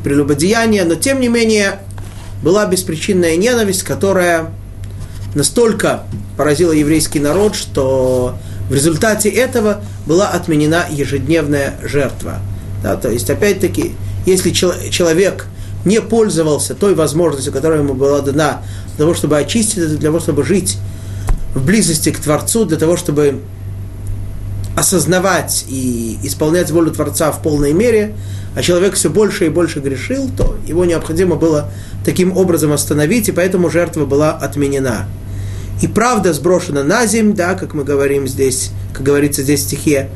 прелюбодеяния, но тем не менее была беспричинная ненависть, которая настолько поразила еврейский народ, что в результате этого была отменена ежедневная жертва. Да, то есть, опять-таки, если человек не пользовался той возможностью, которая ему была дана для того, чтобы очиститься, для того, чтобы жить в близости к Творцу, для того, чтобы осознавать и исполнять волю Творца в полной мере, а человек все больше и больше грешил, то его необходимо было таким образом остановить, и поэтому жертва была отменена. И правда сброшена на земь, да, как мы говорим здесь, как говорится здесь в стихе.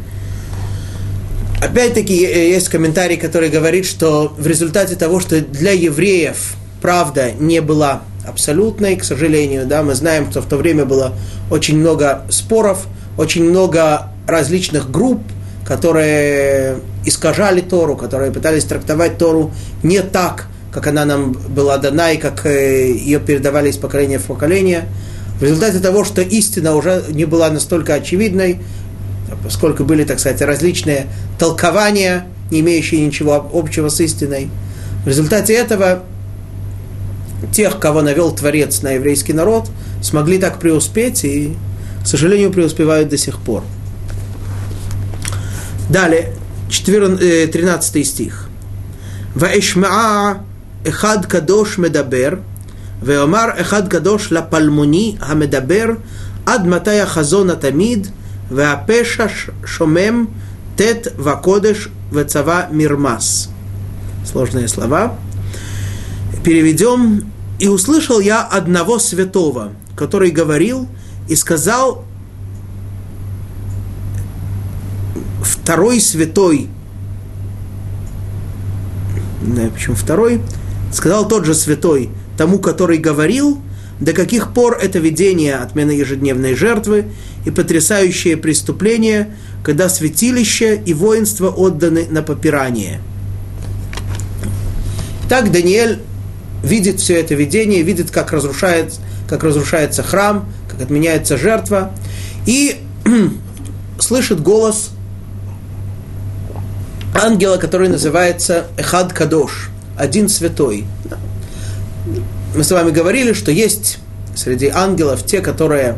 Опять-таки есть комментарий, который говорит, что в результате того, что для евреев правда не была абсолютной, к сожалению, да, мы знаем, что в то время было очень много споров, очень много различных групп, которые искажали Тору, которые пытались трактовать Тору не так, как она нам была дана и как э, ее передавали из поколения в поколение. В результате того, что истина уже не была настолько очевидной, поскольку были, так сказать, различные толкования, не имеющие ничего общего с истиной, в результате этого тех, кого навел Творец на еврейский народ, смогли так преуспеть и, к сожалению, преуспевают до сих пор. Далее, 4, 13 э, стих. «Ваишмаа эхад кадош медабер» – ואומר אחד קדוש לפלמוני המדבר, עד מתי החזון התמיד, והפשע שומם, ט' וקודש וצבא מרמס. Сложные слова. Переведем. «И услышал я одного святого, который говорил и сказал второй святой, не знаю почему второй, сказал тот же святой тому, который говорил, до каких пор это видение отмены ежедневной жертвы и потрясающее преступление, когда святилище и воинство отданы на попирание. Так Даниэль видит все это видение, видит, как, разрушает, как разрушается храм, как отменяется жертва, и слышит голос ангела, который называется Эхад Кадош, один святой. Мы с вами говорили, что есть среди ангелов те, которые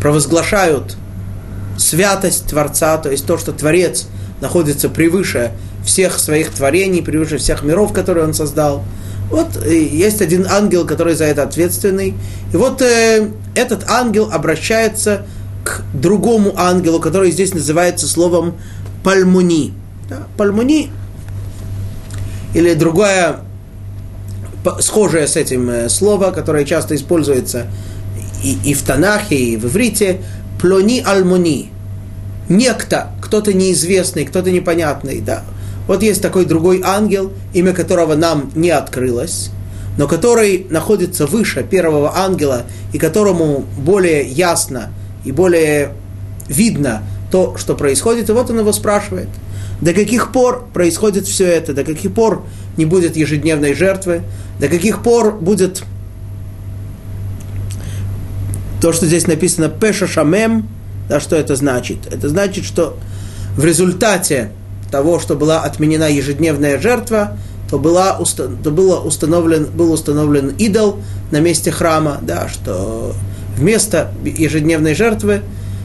провозглашают святость Творца, то есть то, что Творец находится превыше всех своих творений, превыше всех миров, которые он создал. Вот есть один ангел, который за это ответственный. И вот э, этот ангел обращается к другому ангелу, который здесь называется словом пальмуни. Да, пальмуни или другое схожее с этим э, слово, которое часто используется и, и в Танахе, и в иврите, плони альмуни. Некто, кто-то неизвестный, кто-то непонятный, да. Вот есть такой другой ангел, имя которого нам не открылось, но который находится выше первого ангела, и которому более ясно и более видно то, что происходит. И вот он его спрашивает – до каких пор происходит все это? До каких пор не будет ежедневной жертвы? До каких пор будет то, что здесь написано «пеша шамем», да, что это значит? Это значит, что в результате того, что была отменена ежедневная жертва, то, была, то было установлен, был установлен идол на месте храма, да, что вместо ежедневной жертвы,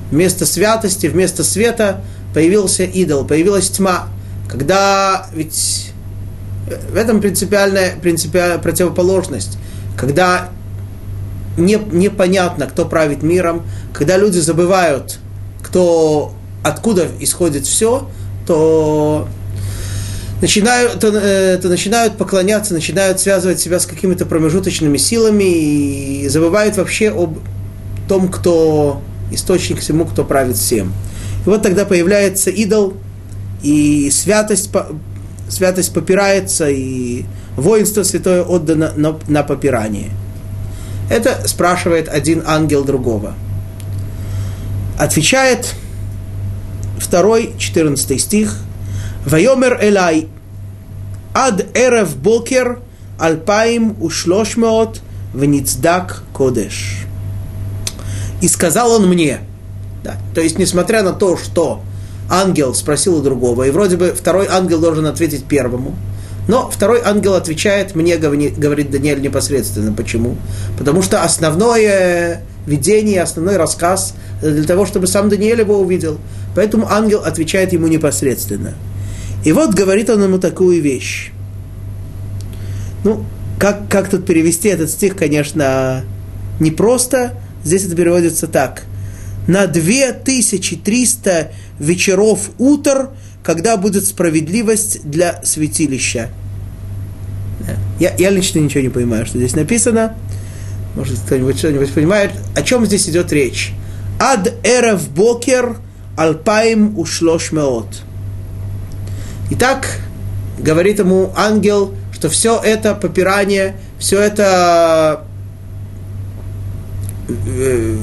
вместо святости, вместо света – появился идол, появилась тьма, когда ведь в этом принципиальная, принципиальная противоположность, когда не, непонятно, кто правит миром, когда люди забывают, кто, откуда исходит все, то начинают, то, э, то начинают поклоняться, начинают связывать себя с какими-то промежуточными силами и забывают вообще об том, кто источник всему, кто правит всем. И вот тогда появляется идол, и святость, святость попирается, и воинство святое отдано на, на попирание. Это спрашивает один ангел другого. Отвечает второй, 14 стих. Вайомер Элай, ад эрев бокер, альпаим ушлошмеот, вницдак кодеш. И сказал он мне, да, то есть, несмотря на то, что ангел спросил у другого, и вроде бы второй ангел должен ответить первому, но второй ангел отвечает мне, говорит Даниэль непосредственно. Почему? Потому что основное видение, основной рассказ для того, чтобы сам Даниэль его увидел. Поэтому ангел отвечает ему непосредственно. И вот говорит он ему такую вещь. Ну, как, как тут перевести этот стих, конечно, непросто. Здесь это переводится так. На 2300 вечеров утр, когда будет справедливость для святилища. Я, я лично ничего не понимаю, что здесь написано. Может, кто-нибудь что-нибудь понимает. О чем здесь идет речь? Ад эрев бокер алпаим ушлош меот. Итак, говорит ему ангел, что все это попирание, все это э,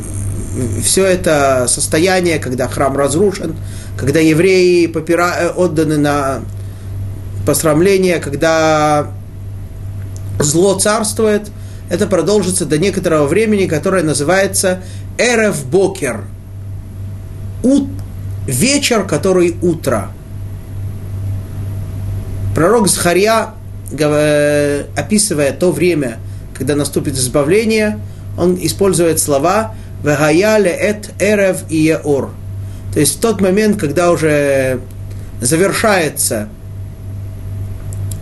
все это состояние, когда храм разрушен, когда евреи попира... Э, отданы на посрамление, когда зло царствует, это продолжится до некоторого времени, которое называется Эрев Бокер. Ут... Вечер, который утро. Пророк Захарья, описывая то время, когда наступит избавление, он использует слова «Вегаяле эт эрев и еор». То есть в тот момент, когда уже завершается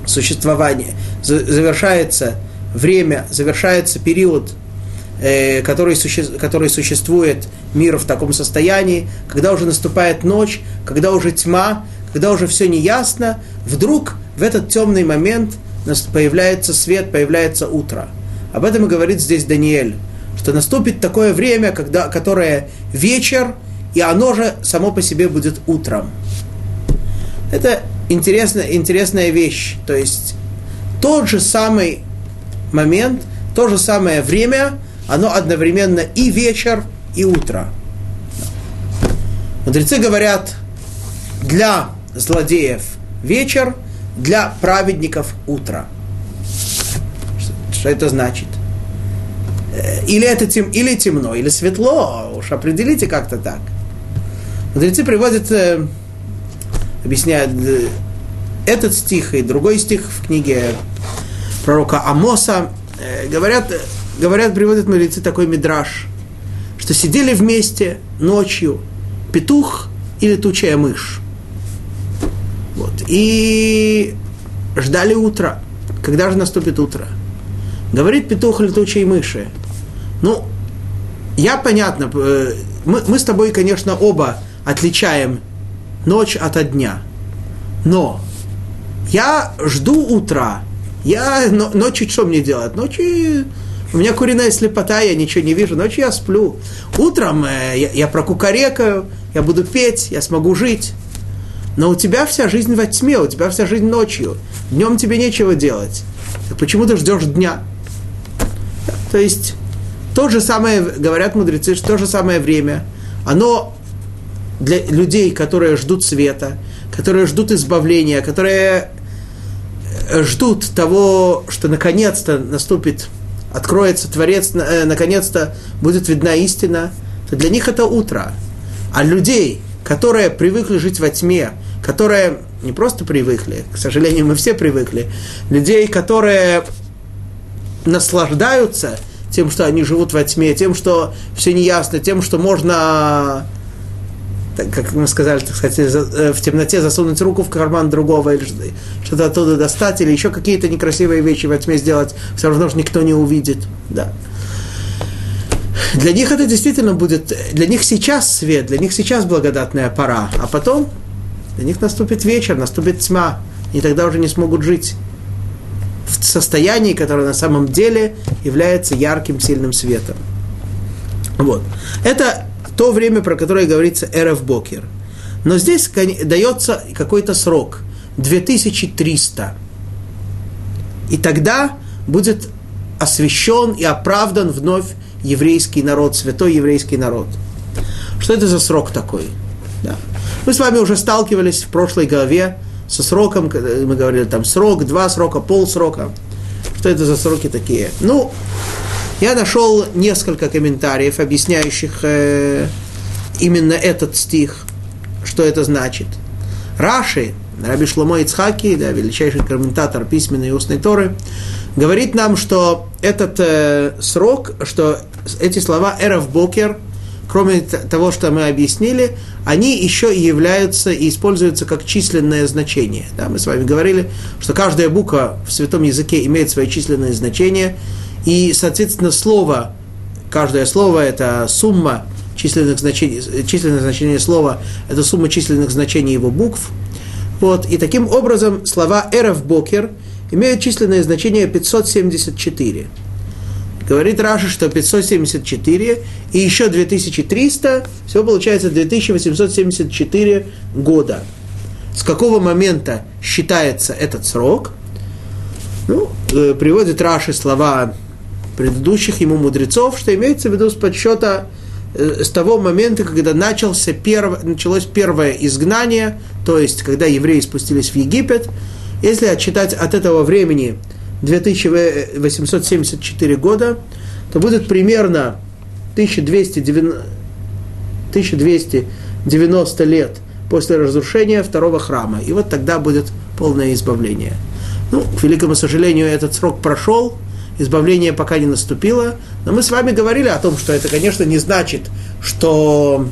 существование, завершается время, завершается период, э, который, который существует мир в таком состоянии, когда уже наступает ночь, когда уже тьма, когда уже все неясно, вдруг в этот темный момент появляется свет, появляется утро. Об этом и говорит здесь Даниэль, что наступит такое время, когда, которое вечер, и оно же само по себе будет утром. Это интересная, интересная вещь. То есть тот же самый момент, то же самое время, оно одновременно и вечер, и утро. Мудрецы говорят, для злодеев вечер, для праведников утро. Что это значит? Э, или это тем, или темно, или светло, уж определите как-то так. Мудрецы приводят, э, объясняют э, этот стих и другой стих в книге пророка Амоса, говорят, говорят, приводят мудрецы такой мидраж, что сидели вместе ночью петух и летучая мышь. Вот. И ждали утра. Когда же наступит утро? Говорит петух летучей мыши. Ну, я понятно, э, мы, мы с тобой, конечно, оба отличаем ночь от дня. Но я жду утра, я ночью что мне делать? Ночью у меня куриная слепота, я ничего не вижу. Ночью я сплю. Утром э, я, я прокукарекаю, я буду петь, я смогу жить. Но у тебя вся жизнь во тьме, у тебя вся жизнь ночью. Днем тебе нечего делать. Так почему ты ждешь дня? То есть, то же самое, говорят мудрецы, что то же самое время, оно для людей, которые ждут света, которые ждут избавления, которые ждут того, что наконец-то наступит, откроется Творец, э, наконец-то будет видна истина, то для них это утро. А людей, которые привыкли жить во тьме, которые не просто привыкли, к сожалению, мы все привыкли, людей, которые наслаждаются тем, что они живут во тьме, тем, что все неясно, тем, что можно как мы сказали, так сказать, э, в темноте засунуть руку в карман другого или что-то оттуда достать, или еще какие-то некрасивые вещи во тьме сделать, все равно же никто не увидит. Да. Для них это действительно будет, для них сейчас свет, для них сейчас благодатная пора, а потом для них наступит вечер, наступит тьма, и тогда уже не смогут жить в состоянии, которое на самом деле является ярким, сильным светом. Вот. Это то время, про которое говорится Эрев Бокер. Но здесь дается какой-то срок, 2300. И тогда будет освящен и оправдан вновь еврейский народ, святой еврейский народ. Что это за срок такой? Да. Мы с вами уже сталкивались в прошлой главе со сроком, мы говорили там срок, два срока, пол срока. Что это за сроки такие? Ну, я нашел несколько комментариев, объясняющих э, именно этот стих, что это значит. Раши, Раби Шломо Ицхаки, да, величайший комментатор письменной и устной Торы, говорит нам, что этот э, срок, что эти слова «эров бокер», кроме того, что мы объяснили, они еще и являются и используются как численное значение. Да, мы с вами говорили, что каждая буква в святом языке имеет свое численное значение, и, соответственно, слово, каждое слово – это сумма численных значений, численное значение слова – это сумма численных значений его букв. Вот, и таким образом слова «эров бокер» имеют численное значение 574. Говорит Раша, что 574 и еще 2300, всего получается 2874 года. С какого момента считается этот срок? Ну, э, приводит Раши слова предыдущих ему мудрецов, что имеется в виду с подсчета э, с того момента, когда начался перв, началось первое изгнание, то есть когда евреи спустились в Египет. Если отчитать от этого времени 2874 года, то будет примерно 1290, 1290 лет после разрушения второго храма. И вот тогда будет полное избавление. Ну, к великому сожалению, этот срок прошел, избавление пока не наступило, но мы с вами говорили о том, что это, конечно, не значит, что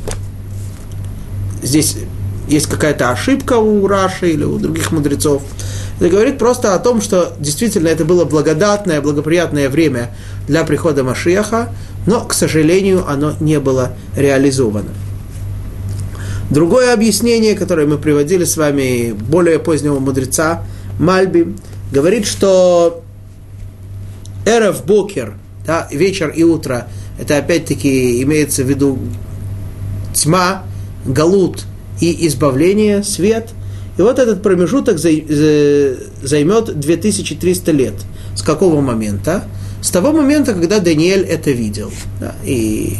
здесь есть какая-то ошибка у Раши или у других мудрецов. Это говорит просто о том, что действительно это было благодатное, благоприятное время для прихода Машиаха, но, к сожалению, оно не было реализовано. Другое объяснение, которое мы приводили с вами более позднего мудреца Мальби, говорит, что Эрев Бокер, да, вечер и утро, это опять-таки имеется в виду тьма, галут и избавление, свет – и вот этот промежуток займет 2300 лет. С какого момента? С того момента, когда Даниэль это видел. И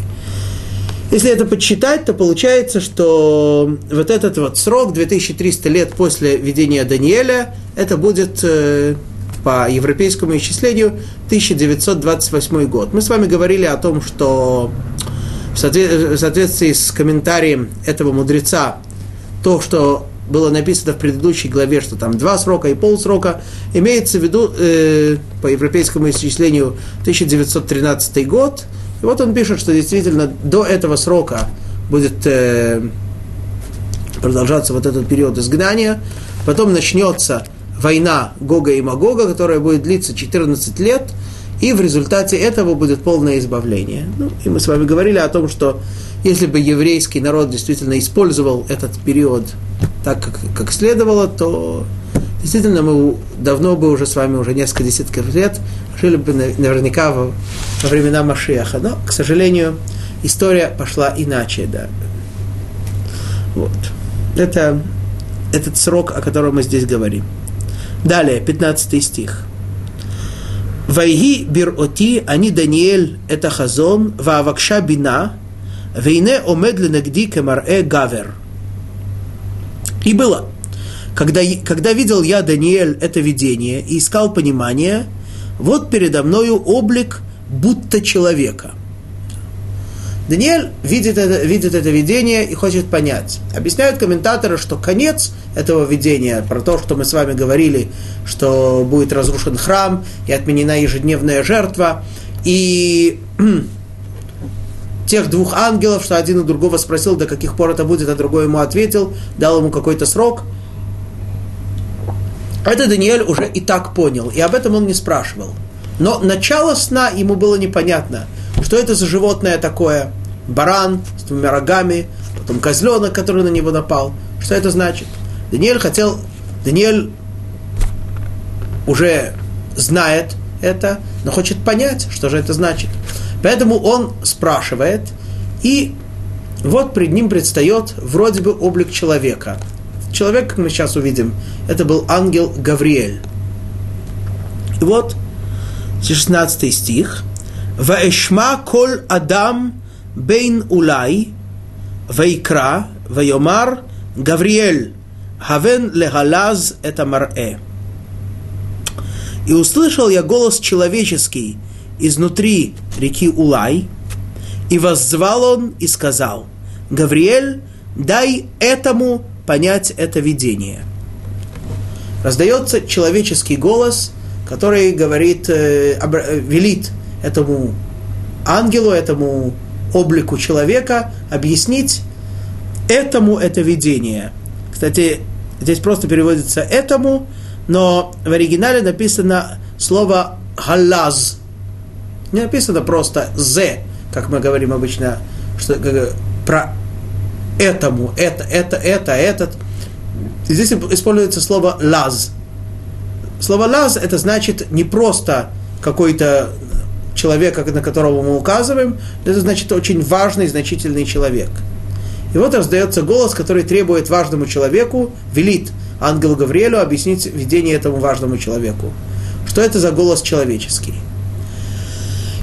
если это подсчитать, то получается, что вот этот вот срок, 2300 лет после видения Даниэля, это будет э, по европейскому исчислению 1928 год. Мы с вами говорили о том, что в соответствии с комментарием этого мудреца, то, что было написано в предыдущей главе, что там два срока и полсрока, имеется в виду э, по европейскому исчислению 1913 год. И вот он пишет, что действительно до этого срока будет э, продолжаться вот этот период изгнания. Потом начнется война Гога и Магога, которая будет длиться 14 лет, и в результате этого будет полное избавление. Ну, и мы с вами говорили о том, что если бы еврейский народ действительно использовал этот период так, как, как следовало, то действительно мы давно бы уже с вами, уже несколько десятков лет, жили бы наверняка во, во времена Машиаха. Но, к сожалению, история пошла иначе, да. Вот. Это этот срок, о котором мы здесь говорим. Далее, 15 стих. Вайги бир-оти, они Даниэль, это хазон, ваавакша бина, вейне омед ленагди кемарэ гавер – и было. Когда, когда видел я, Даниэль, это видение и искал понимание, вот передо мною облик будто человека. Даниэль видит это, видит это видение и хочет понять. Объясняют комментаторы, что конец этого видения, про то, что мы с вами говорили, что будет разрушен храм и отменена ежедневная жертва, и тех двух ангелов, что один у другого спросил, до каких пор это будет, а другой ему ответил, дал ему какой-то срок. Это Даниэль уже и так понял, и об этом он не спрашивал. Но начало сна ему было непонятно, что это за животное такое. Баран с двумя рогами, потом козленок, который на него напал. Что это значит? Даниэль хотел, Даниэль уже знает это, но хочет понять, что же это значит. Поэтому он спрашивает, и вот пред ним предстает вроде бы облик человека. Человек, как мы сейчас увидим, это был ангел Гавриэль. И вот 16 стих. «Ваэшма коль адам бейн улай, вайкра, вайомар, Гавриэль, хавен легалаз это марэ». И услышал я голос человеческий изнутри реки Улай, и воззвал он и сказал, Гавриэль, дай этому понять это видение. Раздается человеческий голос, который говорит, э, э, велит этому ангелу, этому облику человека объяснить этому это видение. Кстати, здесь просто переводится этому, но в оригинале написано слово «галаз». Не написано просто «зе», как мы говорим обычно, что, про этому, это, это, это, этот. Здесь используется слово «лаз». Слово «лаз» это значит не просто какой-то человек, на которого мы указываем, это значит очень важный, значительный человек. И вот раздается голос, который требует важному человеку, велит ангелу Гавриэлю объяснить видение этому важному человеку. Что это за голос человеческий?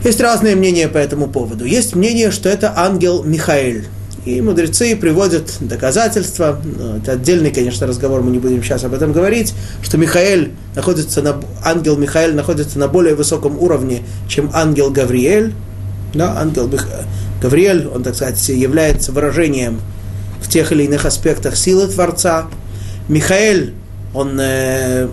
Есть разные мнения по этому поводу. Есть мнение, что это ангел Михаил. И мудрецы приводят доказательства, ну, это отдельный, конечно, разговор, мы не будем сейчас об этом говорить, что Михаил находится на, ангел Михаил находится на более высоком уровне, чем ангел Гавриэль. Да, ангел Мих... Гавриэль, он, так сказать, является выражением в тех или иных аспектах силы Творца. Михаил, он э,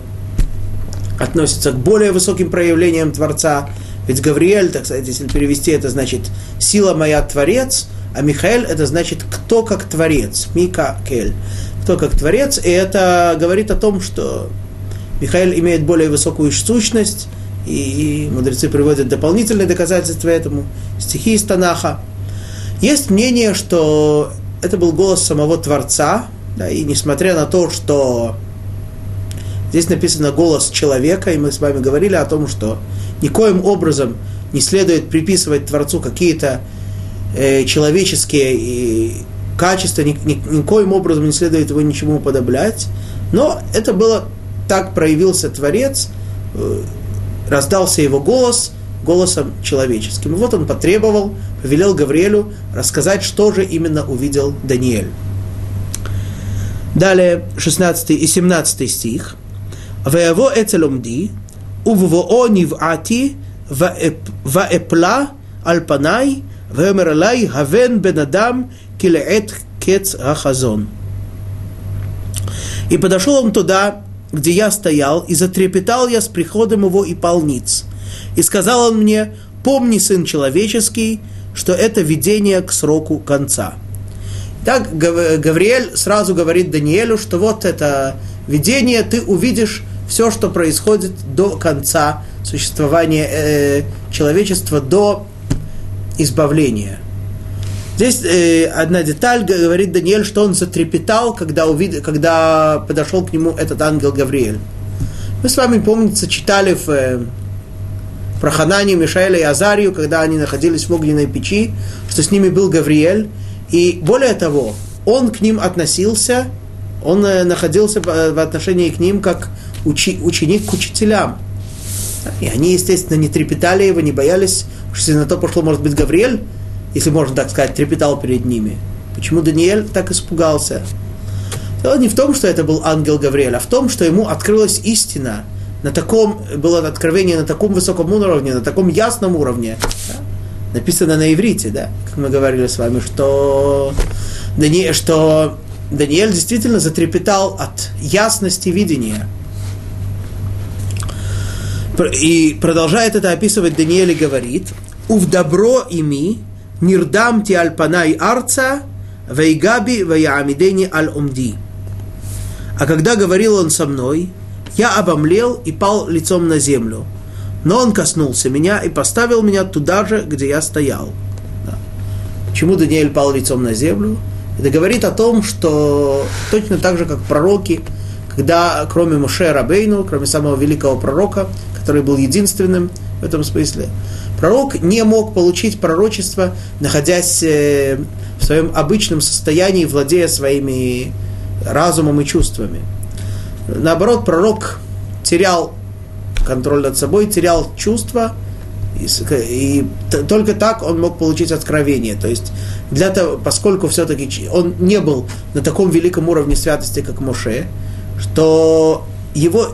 относится к более высоким проявлениям Творца. Ведь Гавриэль, так сказать, если перевести это, значит «сила моя Творец», а Михаил это значит «кто как Творец», Мика Кель, кто как Творец, и это говорит о том, что Михаил имеет более высокую сущность, и мудрецы приводят дополнительные доказательства этому, стихи из Танаха. Есть мнение, что это был голос самого Творца, да, и несмотря на то, что здесь написано голос человека, и мы с вами говорили о том, что никоим образом не следует приписывать Творцу какие-то э, человеческие и качества, ни, ни, никоим образом не следует его ничему уподоблять. Но это было, так проявился Творец, э, раздался его голос голосом человеческим. Вот он потребовал, повелел Гавриэлю рассказать, что же именно увидел Даниэль. Далее 16 и 17 стих. «Веяво эцеломди, ובבואו נבעתי ואפלה על פניי, ואומר אליי, הבן בן אדם, כי לעת קץ החזון. И подошел он туда, где я стоял, и затрепетал я с приходом его и полниц. И сказал он мне, помни, сын человеческий, что это видение к сроку конца. Так Гавриэль сразу говорит Даниэлю, что вот это видение ты увидишь все, что происходит до конца существования э, человечества, до избавления. Здесь э, одна деталь, говорит Даниэль, что он затрепетал, когда, увид... когда подошел к нему этот ангел Гавриэль. Мы с вами, помнится, читали в, э, про Мишаэля и Азарию, когда они находились в огненной печи, что с ними был Гавриэль. И более того, он к ним относился, он э, находился в отношении к ним как учи, ученик к учителям. И они, естественно, не трепетали его, не боялись, что если на то пошло, может быть, Гавриэль, если можно так сказать, трепетал перед ними. Почему Даниэль так испугался? Дело не в том, что это был ангел Гавриэль, а в том, что ему открылась истина. На таком, было откровение на таком высоком уровне, на таком ясном уровне. Да? Написано на иврите, да, как мы говорили с вами, что, Дани, что Даниэль действительно затрепетал от ясности видения – и продолжает это описывать Даниэль и говорит, «Ув добро ими, нирдам ти альпанай арца, вейгаби ваяамидени аль умди». А когда говорил он со мной, я обомлел и пал лицом на землю. Но он коснулся меня и поставил меня туда же, где я стоял. Да. Почему Даниэль пал лицом на землю? Это говорит о том, что точно так же, как пророки, когда кроме Муше Рабейну, кроме самого великого пророка, который был единственным в этом смысле. Пророк не мог получить пророчество, находясь э, в своем обычном состоянии, владея своими разумом и чувствами. Наоборот, пророк терял контроль над собой, терял чувства, и, и только так он мог получить откровение. То есть, для того, поскольку все-таки он не был на таком великом уровне святости, как Моше, что его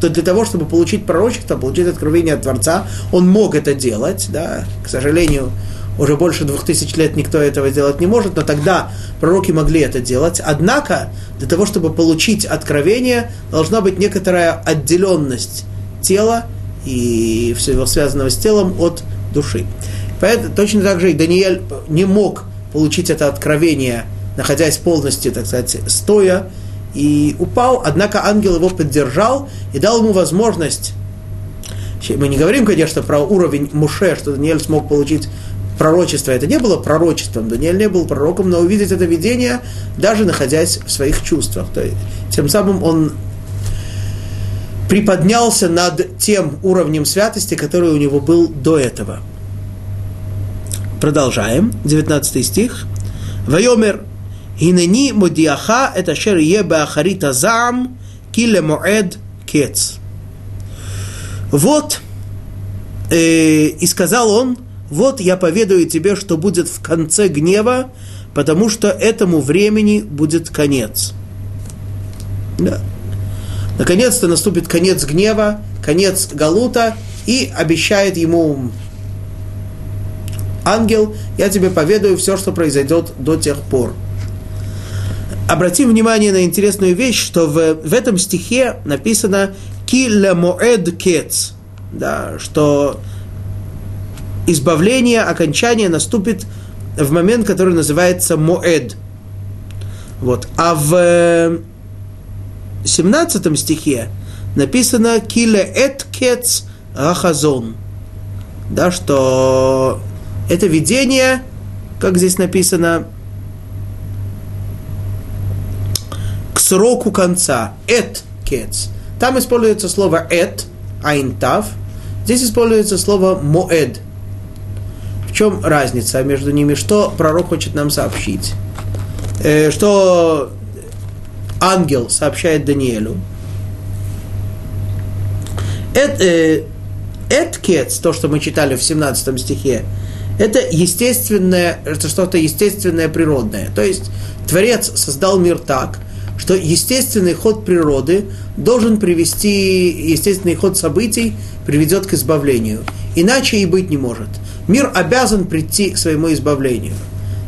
то для того, чтобы получить пророчество, получить откровение от Творца, он мог это делать, да, к сожалению, уже больше двух тысяч лет никто этого делать не может, но тогда пророки могли это делать. Однако, для того, чтобы получить откровение, должна быть некоторая отделенность тела и всего связанного с телом от души. Поэтому точно так же и Даниэль не мог получить это откровение, находясь полностью, так сказать, стоя, и упал, однако ангел его поддержал и дал ему возможность мы не говорим, конечно, про уровень Муше, что Даниэль смог получить пророчество. Это не было пророчеством. Даниэль не был пророком, но увидеть это видение, даже находясь в своих чувствах. То есть, тем самым он приподнялся над тем уровнем святости, который у него был до этого. Продолжаем. 19 стих. Вайомер Хинени мудиаха это шер е бахарита зам киле моэд кец. Вот, э, и сказал он, вот я поведаю тебе, что будет в конце гнева, потому что этому времени будет конец. Да. Наконец-то наступит конец гнева, конец Галута, и обещает ему ангел, я тебе поведаю все, что произойдет до тех пор обратим внимание на интересную вещь, что в, в этом стихе написано «ки моэд кец», да, что избавление, окончание наступит в момент, который называется моэд. Вот. А в 17 стихе написано «киле эт кец рахазон», да, что это видение, как здесь написано, сроку конца. Эт кец. Там используется слово эт, айнтав. Здесь используется слово моэд. В чем разница между ними? Что пророк хочет нам сообщить? Э, что ангел сообщает Даниэлю? Эт, э, эткец, то, что мы читали в 17 стихе, это естественное, это что-то естественное, природное. То есть Творец создал мир так, что естественный ход природы должен привести, естественный ход событий приведет к избавлению. Иначе и быть не может. Мир обязан прийти к своему избавлению.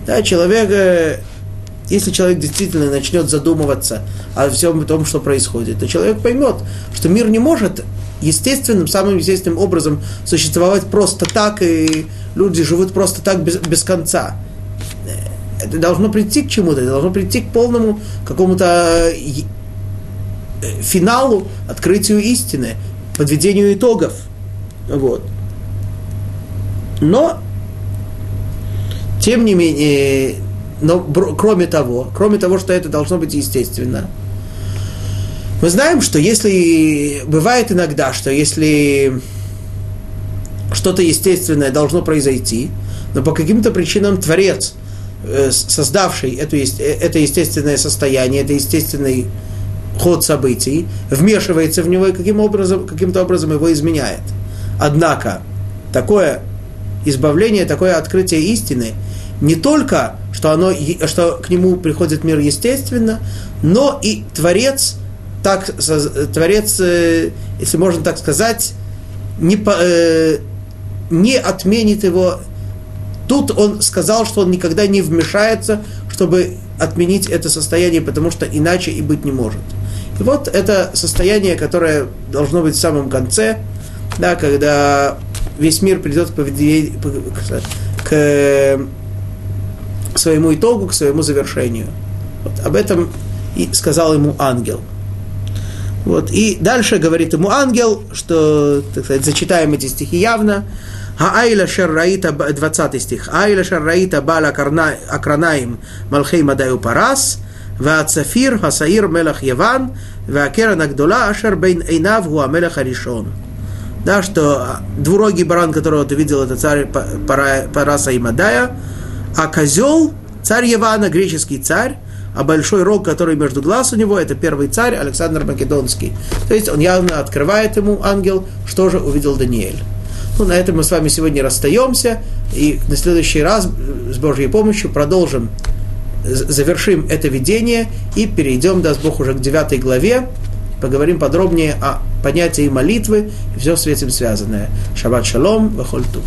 Да, человек, э, если человек действительно начнет задумываться о всем том, что происходит, то человек поймет, что мир не может естественным, самым естественным образом существовать просто так, и люди живут просто так без, без конца это должно прийти к чему-то, это должно прийти к полному какому-то э, финалу, открытию истины, подведению итогов. Вот. Но, тем не менее, но кроме того, кроме того, что это должно быть естественно, мы знаем, что если бывает иногда, что если что-то естественное должно произойти, но по каким-то причинам Творец Э, создавший эту, э, это естественное состояние, это естественный ход событий, вмешивается в него и каким образом, каким-то образом его изменяет. Однако, такое избавление, такое открытие истины, не только, что, оно, что к нему приходит мир естественно, но и Творец, так, Творец, э, если можно так сказать, не, не отменит его Тут он сказал, что он никогда не вмешается, чтобы отменить это состояние, потому что иначе и быть не может. И вот это состояние, которое должно быть в самом конце, да, когда весь мир придет к, к своему итогу, к своему завершению. Вот об этом и сказал ему ангел. Вот. И дальше говорит ему ангел, что, так сказать, зачитаем эти стихи явно, Аайла Шарраита, 20 стих. Айла, Шарраита Бала Акранаим Малхей Мадаю Парас, Ваацафир Хасаир Мелах Яван, Ваакерана Гдула Ашер Бейн Эйнав гуа Мелах Аришон. Да, что а, двурогий баран, которого ты видел, это царь Параса и Мадая, а козел, царь Явана, греческий царь, а большой рог, который между глаз у него, это первый царь Александр Македонский. То есть он явно открывает ему ангел, что же увидел Даниэль. Ну, на этом мы с вами сегодня расстаемся, и на следующий раз с Божьей помощью продолжим, завершим это видение и перейдем, даст Бог, уже к девятой главе, поговорим подробнее о понятии молитвы и все с этим связанное. Шаббат шалом, вахольтув.